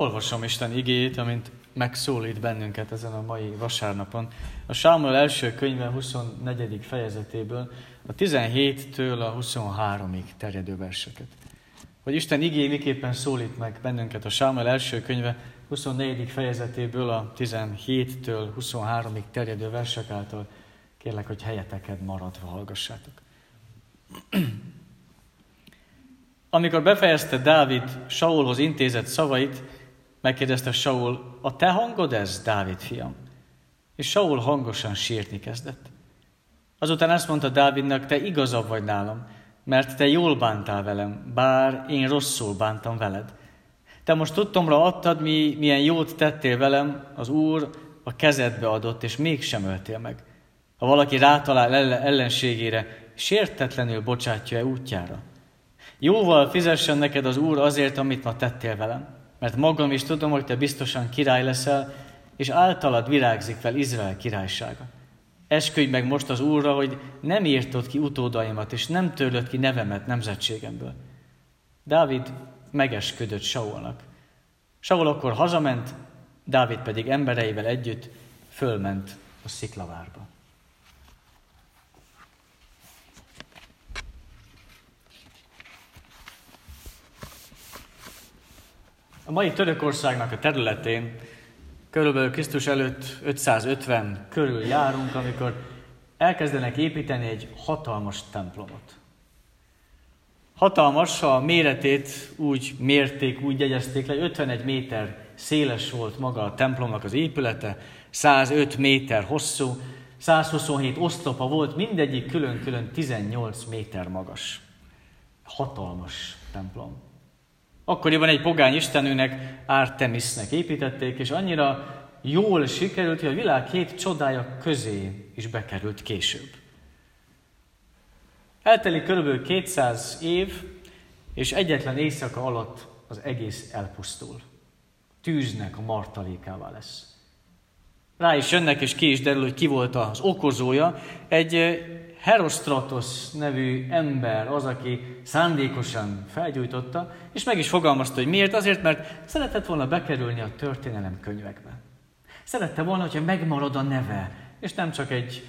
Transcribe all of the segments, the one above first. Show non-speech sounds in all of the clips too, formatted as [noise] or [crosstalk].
Olvasom Isten igéjét, amint megszólít bennünket ezen a mai vasárnapon. A Sámuel első könyve 24. fejezetéből a 17-től a 23-ig terjedő verseket. Hogy Isten igény miképpen szólít meg bennünket a Sámuel első könyve 24. fejezetéből a 17-től 23-ig terjedő versek által, kérlek, hogy helyeteket maradva hallgassátok. Amikor befejezte Dávid Saulhoz intézett szavait, Megkérdezte Saul, a te hangod ez, Dávid fiam? És Saul hangosan sírni kezdett. Azután azt mondta Dávidnak, te igazabb vagy nálam, mert te jól bántál velem, bár én rosszul bántam veled. Te most tudtomra adtad, mi, milyen jót tettél velem, az Úr a kezedbe adott, és mégsem öltél meg. Ha valaki rátalál ellenségére, sértetlenül bocsátja-e útjára? Jóval fizessen neked az Úr azért, amit ma tettél velem mert magam is tudom, hogy te biztosan király leszel, és általad virágzik fel Izrael királysága. Esküdj meg most az Úrra, hogy nem írtod ki utódaimat, és nem törlöd ki nevemet nemzetségemből. Dávid megesküdött Saulnak. Saul akkor hazament, Dávid pedig embereivel együtt fölment a sziklavárba. A mai Törökországnak a területén körülbelül Krisztus előtt 550 körül járunk, amikor elkezdenek építeni egy hatalmas templomot. Hatalmas, a méretét úgy mérték, úgy jegyezték le, 51 méter széles volt maga a templomnak az épülete, 105 méter hosszú, 127 oszlopa volt, mindegyik külön-külön 18 méter magas. Hatalmas templom. Akkoriban egy pogány istenőnek, Artemisnek építették, és annyira jól sikerült, hogy a világ két csodája közé is bekerült később. Eltelik körülbelül 200 év, és egyetlen éjszaka alatt az egész elpusztul. Tűznek a martalékává lesz. Rá is jönnek, és ki is derül, hogy ki volt az okozója. Egy Herostratos nevű ember az, aki szándékosan felgyújtotta, és meg is fogalmazta, hogy miért. Azért, mert szeretett volna bekerülni a történelem könyvekbe. Szerette volna, hogyha megmarad a neve, és nem csak egy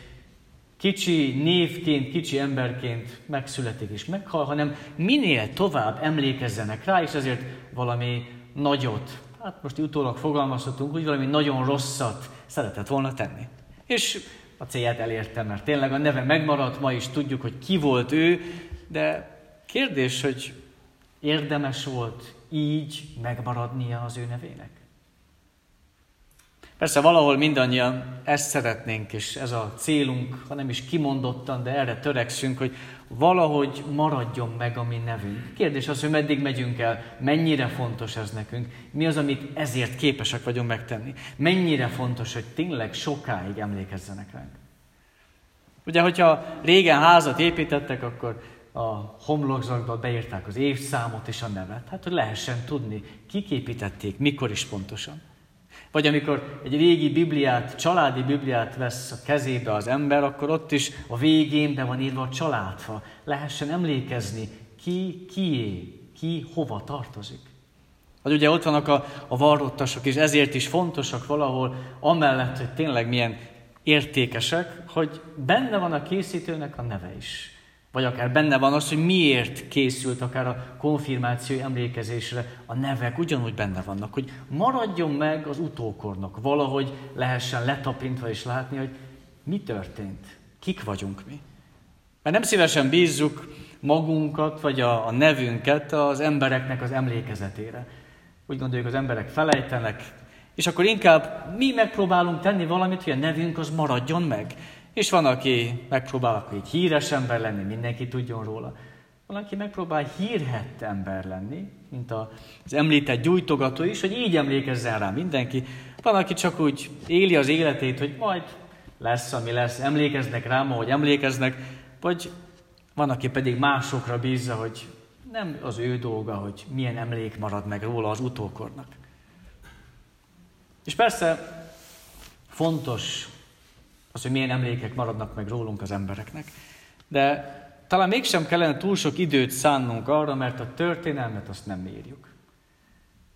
kicsi névként, kicsi emberként megszületik és meghal, hanem minél tovább emlékezzenek rá, és ezért valami nagyot, hát most utólag fogalmazhatunk, hogy valami nagyon rosszat szeretett volna tenni. És a célját elérte, mert tényleg a neve megmaradt, ma is tudjuk, hogy ki volt ő, de kérdés, hogy érdemes volt így megmaradnia az ő nevének? Persze valahol mindannyian ezt szeretnénk, és ez a célunk, ha nem is kimondottan, de erre törekszünk, hogy valahogy maradjon meg a mi nevünk. Kérdés az, hogy meddig megyünk el, mennyire fontos ez nekünk, mi az, amit ezért képesek vagyunk megtenni. Mennyire fontos, hogy tényleg sokáig emlékezzenek ránk. Ugye, hogyha régen házat építettek, akkor a homlokzatba beírták az évszámot és a nevet, hát hogy lehessen tudni, kik építették, mikor is pontosan. Vagy amikor egy régi Bibliát, családi Bibliát vesz a kezébe az ember, akkor ott is a végén be van írva a családfa. Lehessen emlékezni, ki kié, ki hova tartozik. Vagy ugye ott vannak a, a varrottasok, és ezért is fontosak valahol, amellett, hogy tényleg milyen értékesek, hogy benne van a készítőnek a neve is. Vagy akár benne van az, hogy miért készült akár a konfirmáció emlékezésre a nevek, ugyanúgy benne vannak, hogy maradjon meg az utókornak, valahogy lehessen letapintva és látni, hogy mi történt, kik vagyunk mi. Mert nem szívesen bízzuk magunkat, vagy a, a nevünket az embereknek az emlékezetére. Úgy gondoljuk, az emberek felejtenek, és akkor inkább mi megpróbálunk tenni valamit, hogy a nevünk az maradjon meg. És van, aki megpróbál akkor egy híres ember lenni, mindenki tudjon róla. Van, aki megpróbál hírhett ember lenni, mint az említett gyújtogató is, hogy így emlékezzen rá mindenki. Van, aki csak úgy éli az életét, hogy majd lesz, ami lesz, emlékeznek rám, ahogy emlékeznek, vagy van, aki pedig másokra bízza, hogy nem az ő dolga, hogy milyen emlék marad meg róla az utókornak. És persze fontos az, hogy milyen emlékek maradnak meg rólunk az embereknek. De talán mégsem kellene túl sok időt szánnunk arra, mert a történelmet azt nem mérjük.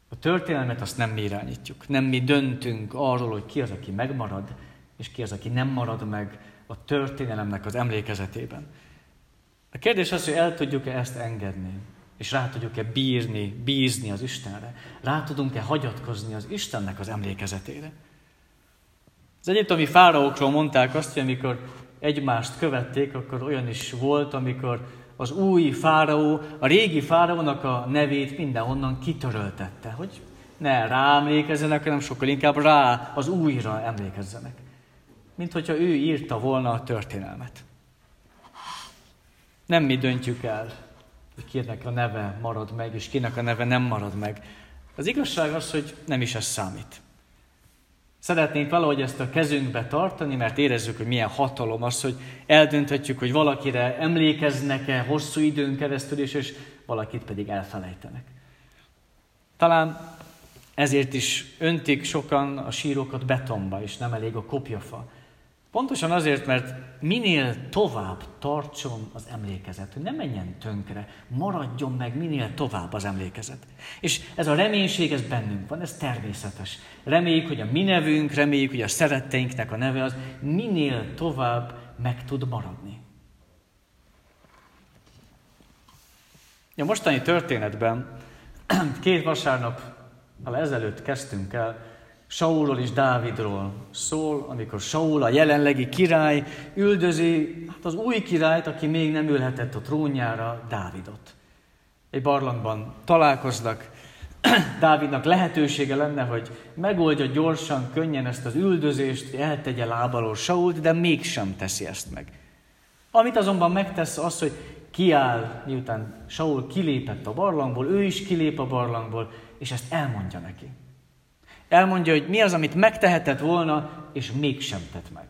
A történelmet azt nem mi irányítjuk. Nem mi döntünk arról, hogy ki az, aki megmarad, és ki az, aki nem marad meg a történelemnek az emlékezetében. A kérdés az, hogy el tudjuk-e ezt engedni, és rá tudjuk-e bírni, bízni az Istenre. Rá tudunk-e hagyatkozni az Istennek az emlékezetére. Az egyiptomi fáraókról mondták azt, hogy amikor egymást követték, akkor olyan is volt, amikor az új fáraó, a régi fáraónak a nevét mindenhonnan kitöröltette, hogy ne rá emlékezzenek, hanem sokkal inkább rá az újra emlékezzenek. Mint hogyha ő írta volna a történelmet. Nem mi döntjük el, hogy kinek a neve marad meg, és kinek a neve nem marad meg. Az igazság az, hogy nem is ez számít. Szeretnénk valahogy ezt a kezünkbe tartani, mert érezzük, hogy milyen hatalom az, hogy eldönthetjük, hogy valakire emlékeznek-e hosszú időn keresztül is, és valakit pedig elfelejtenek. Talán ezért is öntik sokan a sírokat betonba, és nem elég a kopjafa. Pontosan azért, mert minél tovább tartson az emlékezet, hogy ne menjen tönkre, maradjon meg minél tovább az emlékezet. És ez a reménység, ez bennünk van, ez természetes. Reméljük, hogy a mi nevünk, reméljük, hogy a szeretteinknek a neve az minél tovább meg tud maradni. A mostani történetben [clears throat] két vasárnap ezelőtt kezdtünk el Saulról és Dávidról szól, amikor Saul, a jelenlegi király, üldözi hát az új királyt, aki még nem ülhetett a trónjára, Dávidot. Egy barlangban találkoznak, [clears throat] Dávidnak lehetősége lenne, hogy megoldja gyorsan, könnyen ezt az üldözést, eltegye lábalól Sault, de mégsem teszi ezt meg. Amit azonban megtesz az, hogy kiáll, miután Saul kilépett a barlangból, ő is kilép a barlangból, és ezt elmondja neki. Elmondja, hogy mi az, amit megtehetett volna, és mégsem tett meg.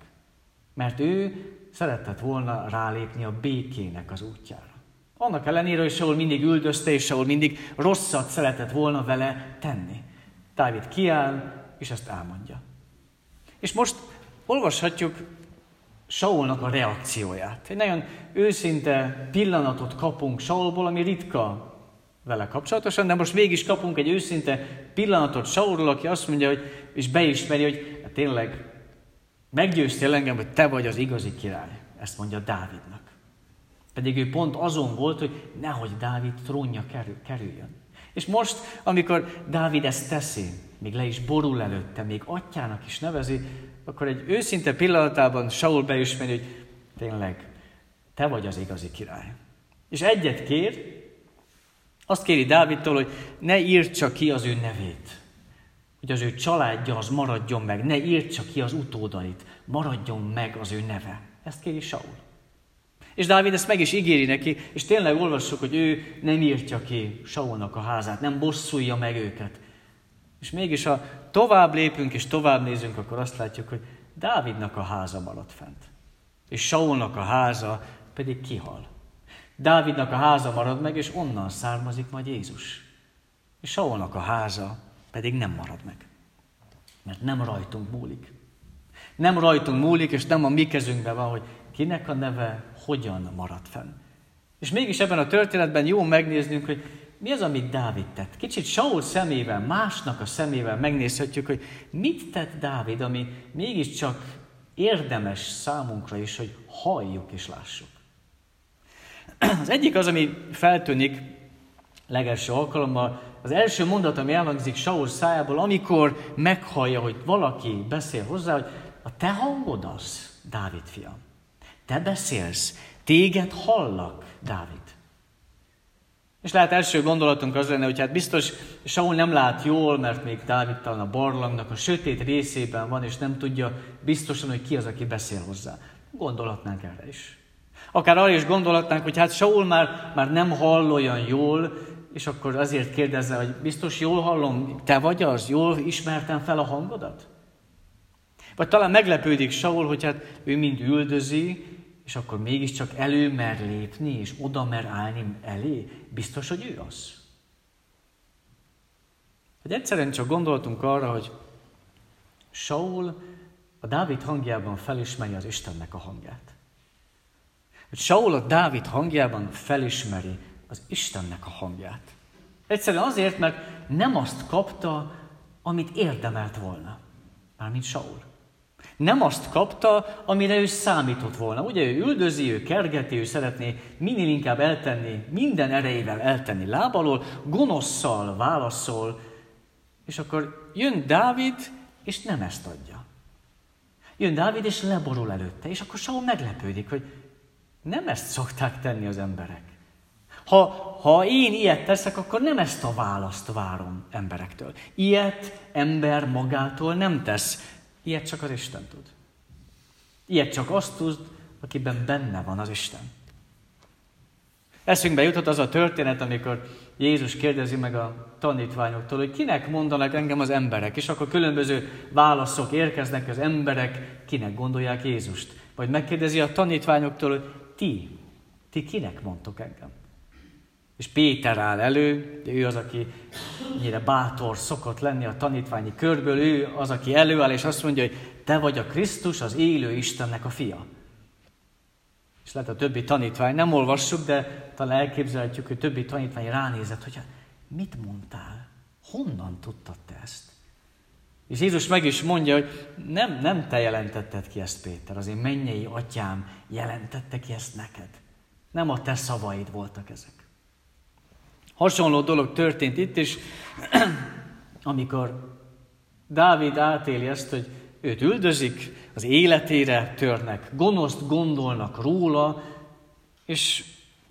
Mert ő szeretett volna rálépni a békének az útjára. Annak ellenére, hogy Saul mindig üldözte, és Saul mindig rosszat szeretett volna vele tenni. Dávid kiáll, és ezt elmondja. És most olvashatjuk Saulnak a reakcióját. Egy nagyon őszinte pillanatot kapunk Saulból, ami ritka vele kapcsolatosan, de most mégis kapunk egy őszinte pillanatot Saulról, aki azt mondja, hogy, és beismeri, hogy hát tényleg meggyőztél engem, hogy te vagy az igazi király. Ezt mondja Dávidnak. Pedig ő pont azon volt, hogy nehogy Dávid trónja kerül, kerüljön. És most, amikor Dávid ezt teszi, még le is borul előtte, még atyának is nevezi, akkor egy őszinte pillanatában Saul beismeri, hogy tényleg, te vagy az igazi király. És egyet kér, azt kéri Dávidtól, hogy ne írtsa ki az ő nevét. Hogy az ő családja az maradjon meg, ne írtsa ki az utódait, maradjon meg az ő neve. Ezt kéri Saul. És Dávid ezt meg is ígéri neki, és tényleg olvassuk, hogy ő nem írtja ki Saulnak a házát, nem bosszulja meg őket. És mégis, ha tovább lépünk és tovább nézünk, akkor azt látjuk, hogy Dávidnak a háza maradt fent. És Saulnak a háza pedig kihal. Dávidnak a háza marad meg, és onnan származik majd Jézus. És Saulnak a háza pedig nem marad meg. Mert nem rajtunk múlik. Nem rajtunk múlik, és nem a mi kezünkben van, hogy kinek a neve hogyan marad fenn. És mégis ebben a történetben jó megnéznünk, hogy mi az, amit Dávid tett. Kicsit Saul szemével, másnak a szemével megnézhetjük, hogy mit tett Dávid, ami mégiscsak érdemes számunkra is, hogy halljuk és lássuk. Az egyik az, ami feltűnik legelső alkalommal, az első mondat, ami elhangzik Saul szájából, amikor meghallja, hogy valaki beszél hozzá, hogy a te hangod az, Dávid fiam. Te beszélsz, téged hallak, Dávid. És lehet első gondolatunk az lenne, hogy hát biztos Saul nem lát jól, mert még Dávid talán a barlangnak a sötét részében van, és nem tudja biztosan, hogy ki az, aki beszél hozzá. Gondolhatnánk erre is. Akár arra is gondolhatnánk, hogy hát Saul már, már nem hall olyan jól, és akkor azért kérdezze, hogy biztos jól hallom, te vagy az, jól ismertem fel a hangodat? Vagy talán meglepődik Saul, hogy hát ő mind üldözi, és akkor mégiscsak elő mer lépni, és oda mer állni elé. Biztos, hogy ő az? Hogy egyszerűen csak gondoltunk arra, hogy Saul a Dávid hangjában felismeri az Istennek a hangját hogy Saul a Dávid hangjában felismeri az Istennek a hangját. Egyszerűen azért, mert nem azt kapta, amit érdemelt volna. Mármint Saul. Nem azt kapta, amire ő számított volna. Ugye ő üldözi, ő kergeti, ő szeretné minél inkább eltenni, minden erejével eltenni lábalól, gonoszszal válaszol, és akkor jön Dávid, és nem ezt adja. Jön Dávid, és leborul előtte, és akkor Saul meglepődik, hogy nem ezt szokták tenni az emberek. Ha, ha én ilyet teszek, akkor nem ezt a választ várom emberektől. Ilyet ember magától nem tesz. Ilyet csak az Isten tud. Ilyet csak azt tud, akiben benne van az Isten. Eszünkbe jutott az a történet, amikor Jézus kérdezi meg a tanítványoktól, hogy kinek mondanak engem az emberek, és akkor különböző válaszok érkeznek, az emberek kinek gondolják Jézust. Vagy megkérdezi a tanítványoktól, hogy ti, ti kinek mondtok engem? És Péter áll elő, ő az, aki ennyire bátor szokott lenni a tanítványi körből, ő az, aki előáll, és azt mondja, hogy te vagy a Krisztus, az élő Istennek a fia. És lehet a többi tanítvány, nem olvassuk, de talán elképzelhetjük, hogy többi tanítvány ránézett, hogy hát mit mondtál? Honnan tudtad te ezt? És Jézus meg is mondja, hogy nem, nem te jelentetted ki ezt, Péter, az én mennyei atyám jelentette ki ezt neked. Nem a te szavaid voltak ezek. Hasonló dolog történt itt is, [clears throat] amikor Dávid átéli ezt, hogy őt üldözik, az életére törnek, gonoszt gondolnak róla, és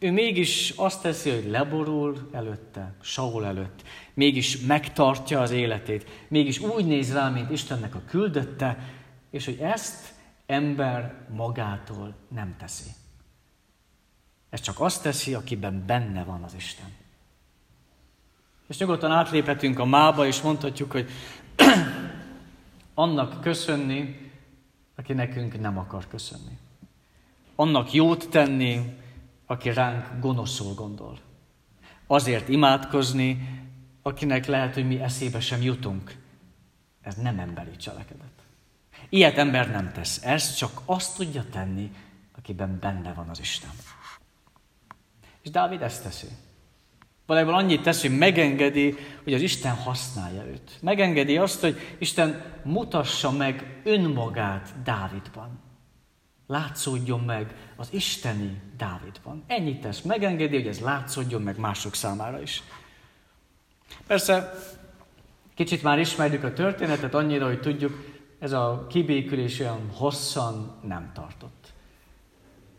ő mégis azt teszi, hogy leborul előtte, Saul előtt. Mégis megtartja az életét. Mégis úgy néz rá, mint Istennek a küldötte, és hogy ezt ember magától nem teszi. Ez csak azt teszi, akiben benne van az Isten. És nyugodtan átléphetünk a mába, és mondhatjuk, hogy [clears throat] annak köszönni, aki nekünk nem akar köszönni. Annak jót tenni, aki ránk gonoszul gondol. Azért imádkozni, akinek lehet, hogy mi eszébe sem jutunk. Ez nem emberi cselekedet. Ilyet ember nem tesz. Ez csak azt tudja tenni, akiben benne van az Isten. És Dávid ezt teszi. Valójában annyit tesz, hogy megengedi, hogy az Isten használja őt. Megengedi azt, hogy Isten mutassa meg önmagát Dávidban. Látszódjon meg az isteni Dávidban. Ennyit tesz. Megengedi, hogy ez látszódjon meg mások számára is. Persze, kicsit már ismerjük a történetet annyira, hogy tudjuk, ez a kibékülés olyan hosszan nem tartott.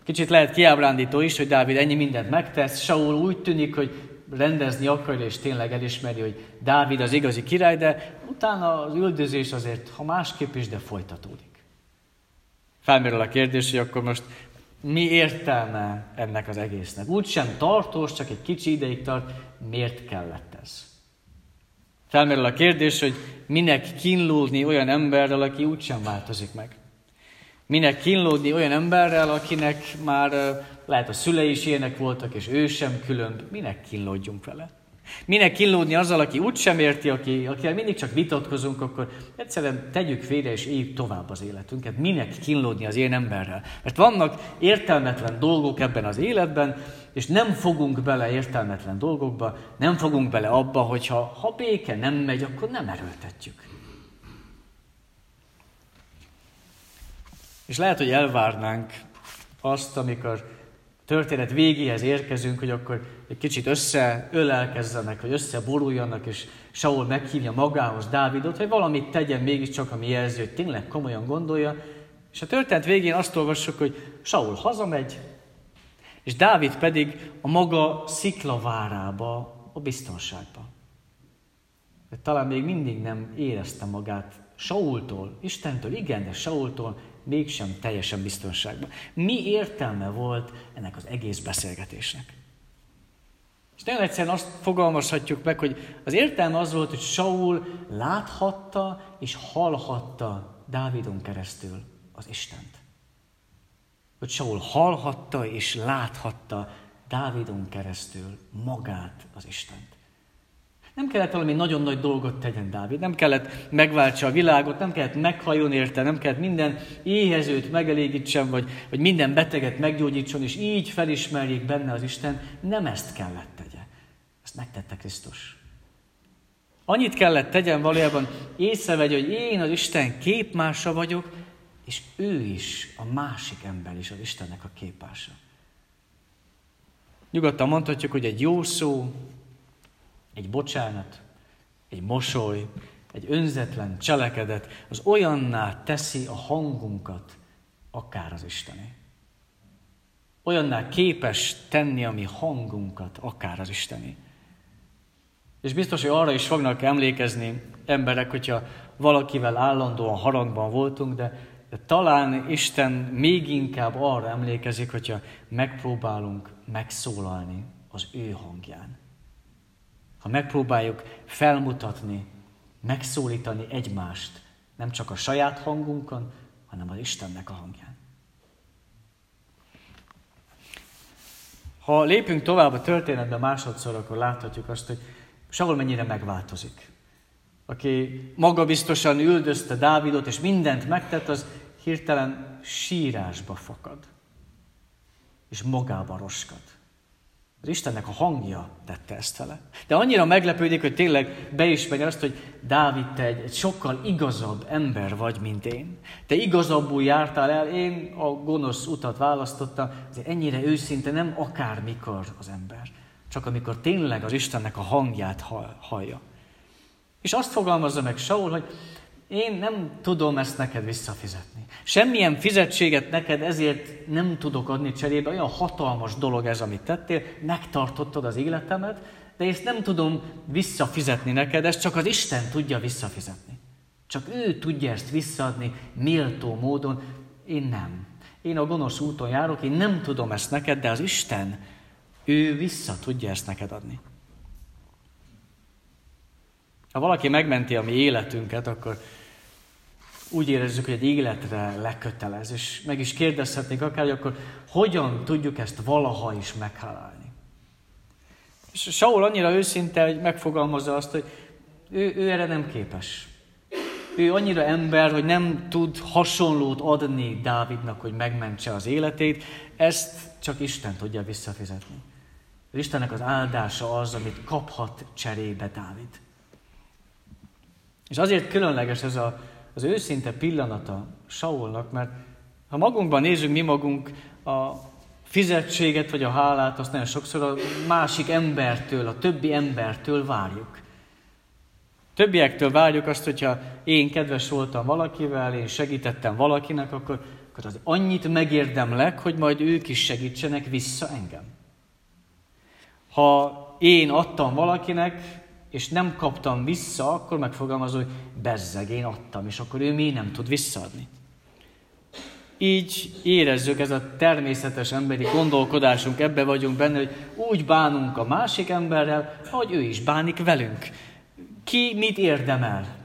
Kicsit lehet kiábrándító is, hogy Dávid ennyi mindent megtesz. Saul úgy tűnik, hogy rendezni akarja, és tényleg elismeri, hogy Dávid az igazi király, de utána az üldözés azért, ha másképp is, de folytatódik. Felmerül a kérdés, hogy akkor most mi értelme ennek az egésznek? Úgy tartós, csak egy kicsi ideig tart, miért kellett ez? Felmerül a kérdés, hogy minek kínlódni olyan emberrel, aki úgysem változik meg. Minek kínlódni olyan emberrel, akinek már lehet a szülei is ilyenek voltak, és ő sem különb. Minek kínlódjunk vele? Minek kínlódni azzal, aki úgy sem érti, aki, akivel mindig csak vitatkozunk, akkor egyszerűen tegyük félre és éljük tovább az életünket. Minek kínlódni az én emberrel? Mert vannak értelmetlen dolgok ebben az életben, és nem fogunk bele értelmetlen dolgokba, nem fogunk bele abba, hogyha ha béke nem megy, akkor nem erőltetjük. És lehet, hogy elvárnánk azt, amikor történet végéhez érkezünk, hogy akkor egy kicsit összeölelkezzenek, vagy összeboruljanak, és Saul meghívja magához Dávidot, hogy valamit tegyen mégiscsak, ami jelzi, hogy tényleg komolyan gondolja. És a történet végén azt olvassuk, hogy Saul hazamegy, és Dávid pedig a maga sziklavárába, a biztonságba. De talán még mindig nem érezte magát Saultól, Istentől, igen, de Saultól mégsem teljesen biztonságban. Mi értelme volt ennek az egész beszélgetésnek? És nagyon egyszerűen azt fogalmazhatjuk meg, hogy az értelme az volt, hogy Saul láthatta és hallhatta Dávidon keresztül az Istent. Hogy Saul hallhatta és láthatta Dávidon keresztül magát az Istent. Nem kellett valami nagyon nagy dolgot tegyen Dávid, nem kellett megváltsa a világot, nem kellett meghajjon érte, nem kellett minden éhezőt megelégítsen, vagy, vagy minden beteget meggyógyítson, és így felismerjék benne az Isten. Nem ezt kellett tegye. Ezt megtette Krisztus. Annyit kellett tegyen valójában, észrevegy, hogy én az Isten képmása vagyok, és ő is, a másik ember is az Istennek a képása. Nyugodtan mondhatjuk, hogy egy jó szó, egy bocsánat, egy mosoly, egy önzetlen cselekedet, az olyanná teszi a hangunkat, akár az Istené. Olyanná képes tenni a mi hangunkat, akár az Istené. És biztos, hogy arra is fognak emlékezni emberek, hogyha valakivel állandóan haragban voltunk, de, de talán Isten még inkább arra emlékezik, hogyha megpróbálunk megszólalni az ő hangján. Ha megpróbáljuk felmutatni, megszólítani egymást, nem csak a saját hangunkon, hanem az Istennek a hangján. Ha lépünk tovább a történetbe másodszor, akkor láthatjuk azt, hogy Saul mennyire megváltozik. Aki magabiztosan üldözte Dávidot, és mindent megtett, az hirtelen sírásba fakad. És magába roskad. Az Istennek a hangja tette ezt vele. De annyira meglepődik, hogy tényleg beismeri azt, hogy Dávid, te egy, egy sokkal igazabb ember vagy, mint én. Te igazabbul jártál el, én a gonosz utat választottam, de ennyire őszinte nem akármikor az ember csak amikor tényleg az Istennek a hangját hallja. És azt fogalmazza meg Saul, hogy én nem tudom ezt neked visszafizetni. Semmilyen fizetséget neked ezért nem tudok adni cserébe. Olyan hatalmas dolog ez, amit tettél, megtartottad az életemet, de ezt nem tudom visszafizetni neked, ezt csak az Isten tudja visszafizetni. Csak ő tudja ezt visszaadni méltó módon, én nem. Én a gonosz úton járok, én nem tudom ezt neked, de az Isten ő vissza tudja ezt neked adni. Ha valaki megmenti a mi életünket, akkor úgy érezzük, hogy egy életre lekötelez, és meg is kérdezhetnénk akár, hogy akkor hogyan tudjuk ezt valaha is meghálálni. És Saul annyira őszinte, hogy megfogalmazza azt, hogy ő, ő erre nem képes. Ő annyira ember, hogy nem tud hasonlót adni Dávidnak, hogy megmentse az életét, ezt csak Isten tudja visszafizetni. Istennek az áldása az, amit kaphat cserébe Dávid. És azért különleges ez a, az őszinte pillanata Saulnak, mert ha magunkban nézzük mi magunk a fizetséget vagy a hálát, azt nagyon sokszor a másik embertől, a többi embertől várjuk. Többiektől várjuk azt, hogyha én kedves voltam valakivel, én segítettem valakinek, akkor, akkor az annyit megérdemlek, hogy majd ők is segítsenek vissza engem. Ha én adtam valakinek, és nem kaptam vissza, akkor megfogalmazom, hogy bezzeg, én adtam, és akkor ő mi nem tud visszaadni. Így érezzük, ez a természetes emberi gondolkodásunk, ebbe vagyunk benne, hogy úgy bánunk a másik emberrel, ahogy ő is bánik velünk. Ki mit érdemel?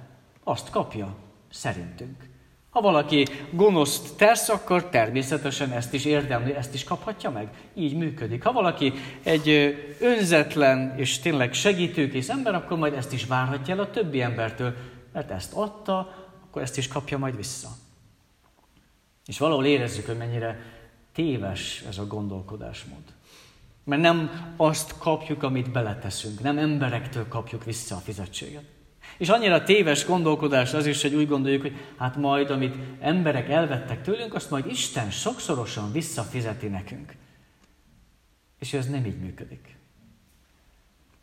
Azt kapja, szerintünk. Ha valaki gonoszt tesz, akkor természetesen ezt is érdemli, ezt is kaphatja meg. Így működik. Ha valaki egy önzetlen és tényleg segítőkész ember, akkor majd ezt is várhatja el a többi embertől, mert ezt adta, akkor ezt is kapja majd vissza. És valahol érezzük, hogy mennyire téves ez a gondolkodásmód. Mert nem azt kapjuk, amit beleteszünk, nem emberektől kapjuk vissza a fizetséget. És annyira téves gondolkodás az is, hogy úgy gondoljuk, hogy hát majd, amit emberek elvettek tőlünk, azt majd Isten sokszorosan visszafizeti nekünk. És ez nem így működik.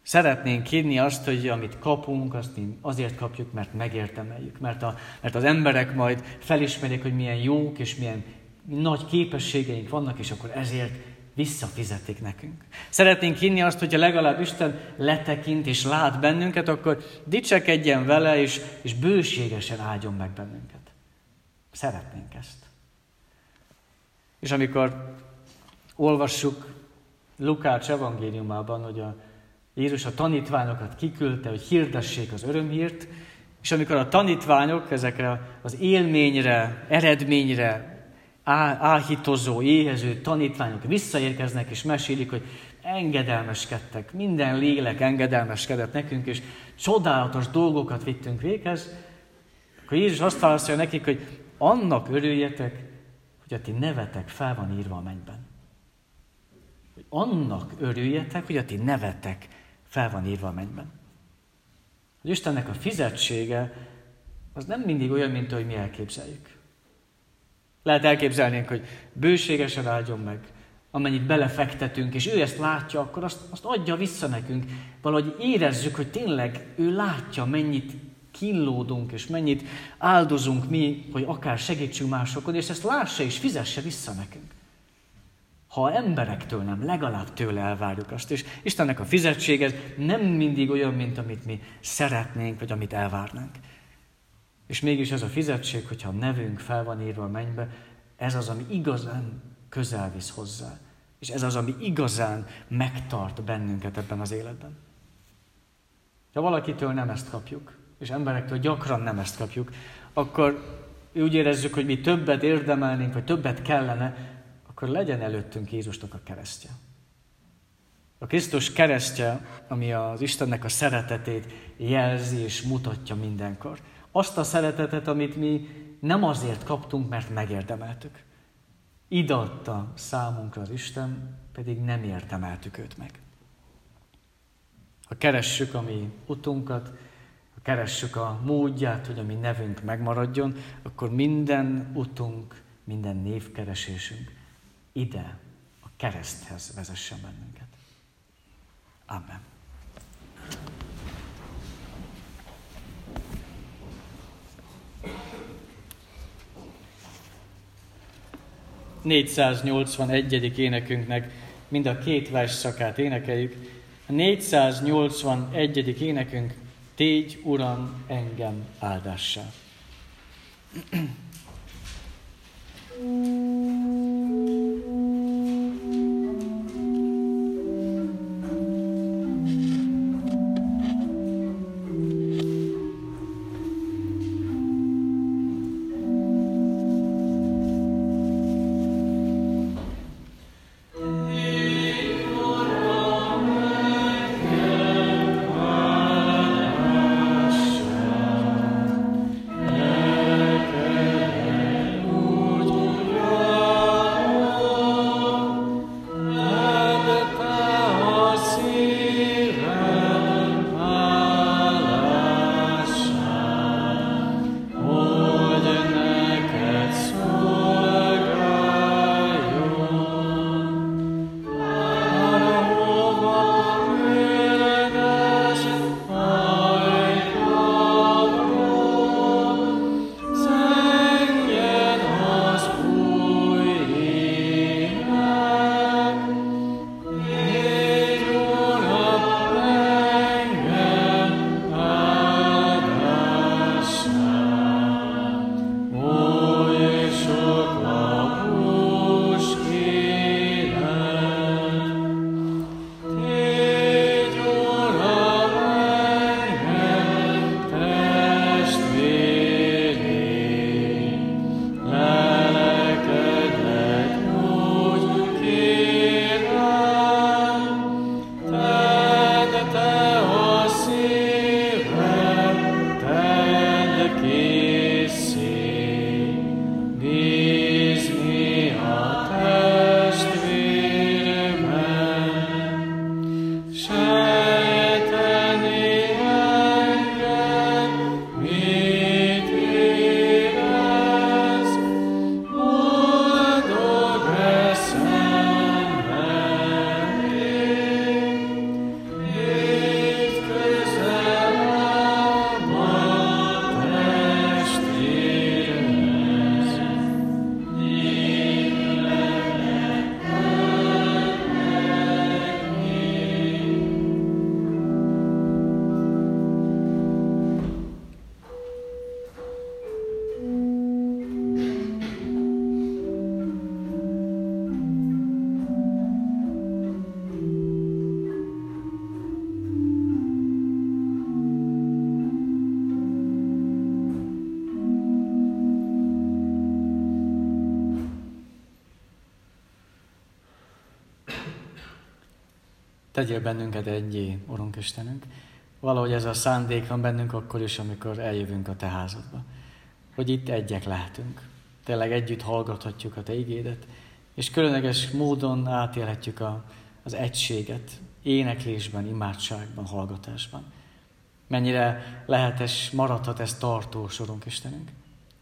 Szeretnénk hinni azt, hogy amit kapunk, azt azért kapjuk, mert megértemeljük, mert, a, mert az emberek majd felismerik, hogy milyen jók és milyen nagy képességeink vannak, és akkor ezért visszafizetik nekünk. Szeretnénk hinni azt, hogyha legalább Isten letekint és lát bennünket, akkor dicsekedjen vele, és, és bőségesen áldjon meg bennünket. Szeretnénk ezt. És amikor olvassuk Lukács evangéliumában, hogy a Jézus a tanítványokat kiküldte, hogy hirdessék az örömhírt, és amikor a tanítványok ezekre az élményre, eredményre áhítozó, éhező tanítványok visszaérkeznek és mesélik, hogy engedelmeskedtek, minden lélek engedelmeskedett nekünk, és csodálatos dolgokat vittünk véghez, akkor Jézus azt válaszolja nekik, hogy annak örüljetek, hogy a ti nevetek fel van írva a mennyben. Hogy annak örüljetek, hogy a ti nevetek fel van írva a mennyben. hogy Istennek a fizetsége az nem mindig olyan, mint ahogy mi elképzeljük. Lehet elképzelnénk, hogy bőségesen áldjon meg, amennyit belefektetünk, és ő ezt látja, akkor azt, azt adja vissza nekünk. Valahogy érezzük, hogy tényleg ő látja, mennyit kínlódunk, és mennyit áldozunk mi, hogy akár segítsünk másokon, és ezt lássa és fizesse vissza nekünk. Ha emberektől nem, legalább tőle elvárjuk azt. És Istennek a fizetsége nem mindig olyan, mint amit mi szeretnénk, vagy amit elvárnánk. És mégis ez a fizetség, hogyha a nevünk fel van írva a mennybe, ez az, ami igazán közel visz hozzá. És ez az, ami igazán megtart bennünket ebben az életben. Ha valakitől nem ezt kapjuk, és emberektől gyakran nem ezt kapjuk, akkor úgy érezzük, hogy mi többet érdemelnénk, vagy többet kellene, akkor legyen előttünk Jézusnak a keresztje. A Krisztus keresztje, ami az Istennek a szeretetét jelzi és mutatja mindenkor. Azt a szeretetet, amit mi nem azért kaptunk, mert megérdemeltük. Idatta számunkra az Isten, pedig nem érdemeltük őt meg. Ha keressük a mi utunkat, ha keressük a módját, hogy a mi nevünk megmaradjon, akkor minden utunk, minden névkeresésünk ide, a kereszthez vezessen bennünket. Amen. 481. énekünknek mind a két vers szakát énekeljük. A 481. énekünk Tégy, Uram, engem áldássá. Tegyél bennünket egyé, Urunk Istenünk. Valahogy ez a szándék van bennünk akkor is, amikor eljövünk a Te házadba. Hogy itt egyek lehetünk. Tényleg együtt hallgathatjuk a Te igédet, és különleges módon átélhetjük a, az egységet éneklésben, imádságban, hallgatásban. Mennyire lehetes, maradhat ez tartó sorunk Istenünk.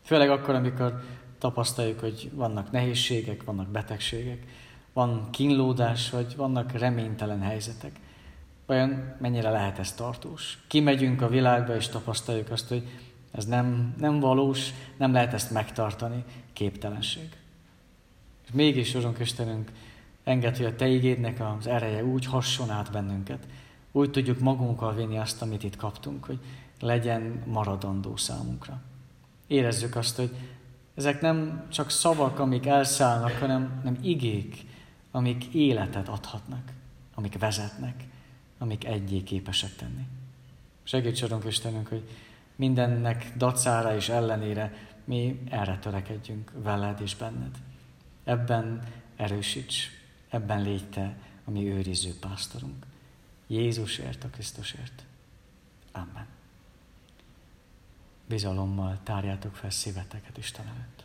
Főleg akkor, amikor tapasztaljuk, hogy vannak nehézségek, vannak betegségek, van kínlódás, vagy vannak reménytelen helyzetek. Vajon mennyire lehet ez tartós? Kimegyünk a világba, és tapasztaljuk azt, hogy ez nem, nem valós, nem lehet ezt megtartani, képtelenség. És mégis, Urunk Istenünk, enged, hogy a Te igédnek az ereje úgy hasson át bennünket, úgy tudjuk magunkkal vinni azt, amit itt kaptunk, hogy legyen maradandó számunkra. Érezzük azt, hogy ezek nem csak szavak, amik elszállnak, hanem nem igék, amik életet adhatnak, amik vezetnek, amik egyé képesek tenni. Segíts, Urunk Istenünk, hogy mindennek dacára és ellenére mi erre törekedjünk veled és benned. Ebben erősíts, ebben légy te a mi őriző pásztorunk. Jézusért, a Krisztusért. Amen. Bizalommal tárjátok fel szíveteket Isten előtt.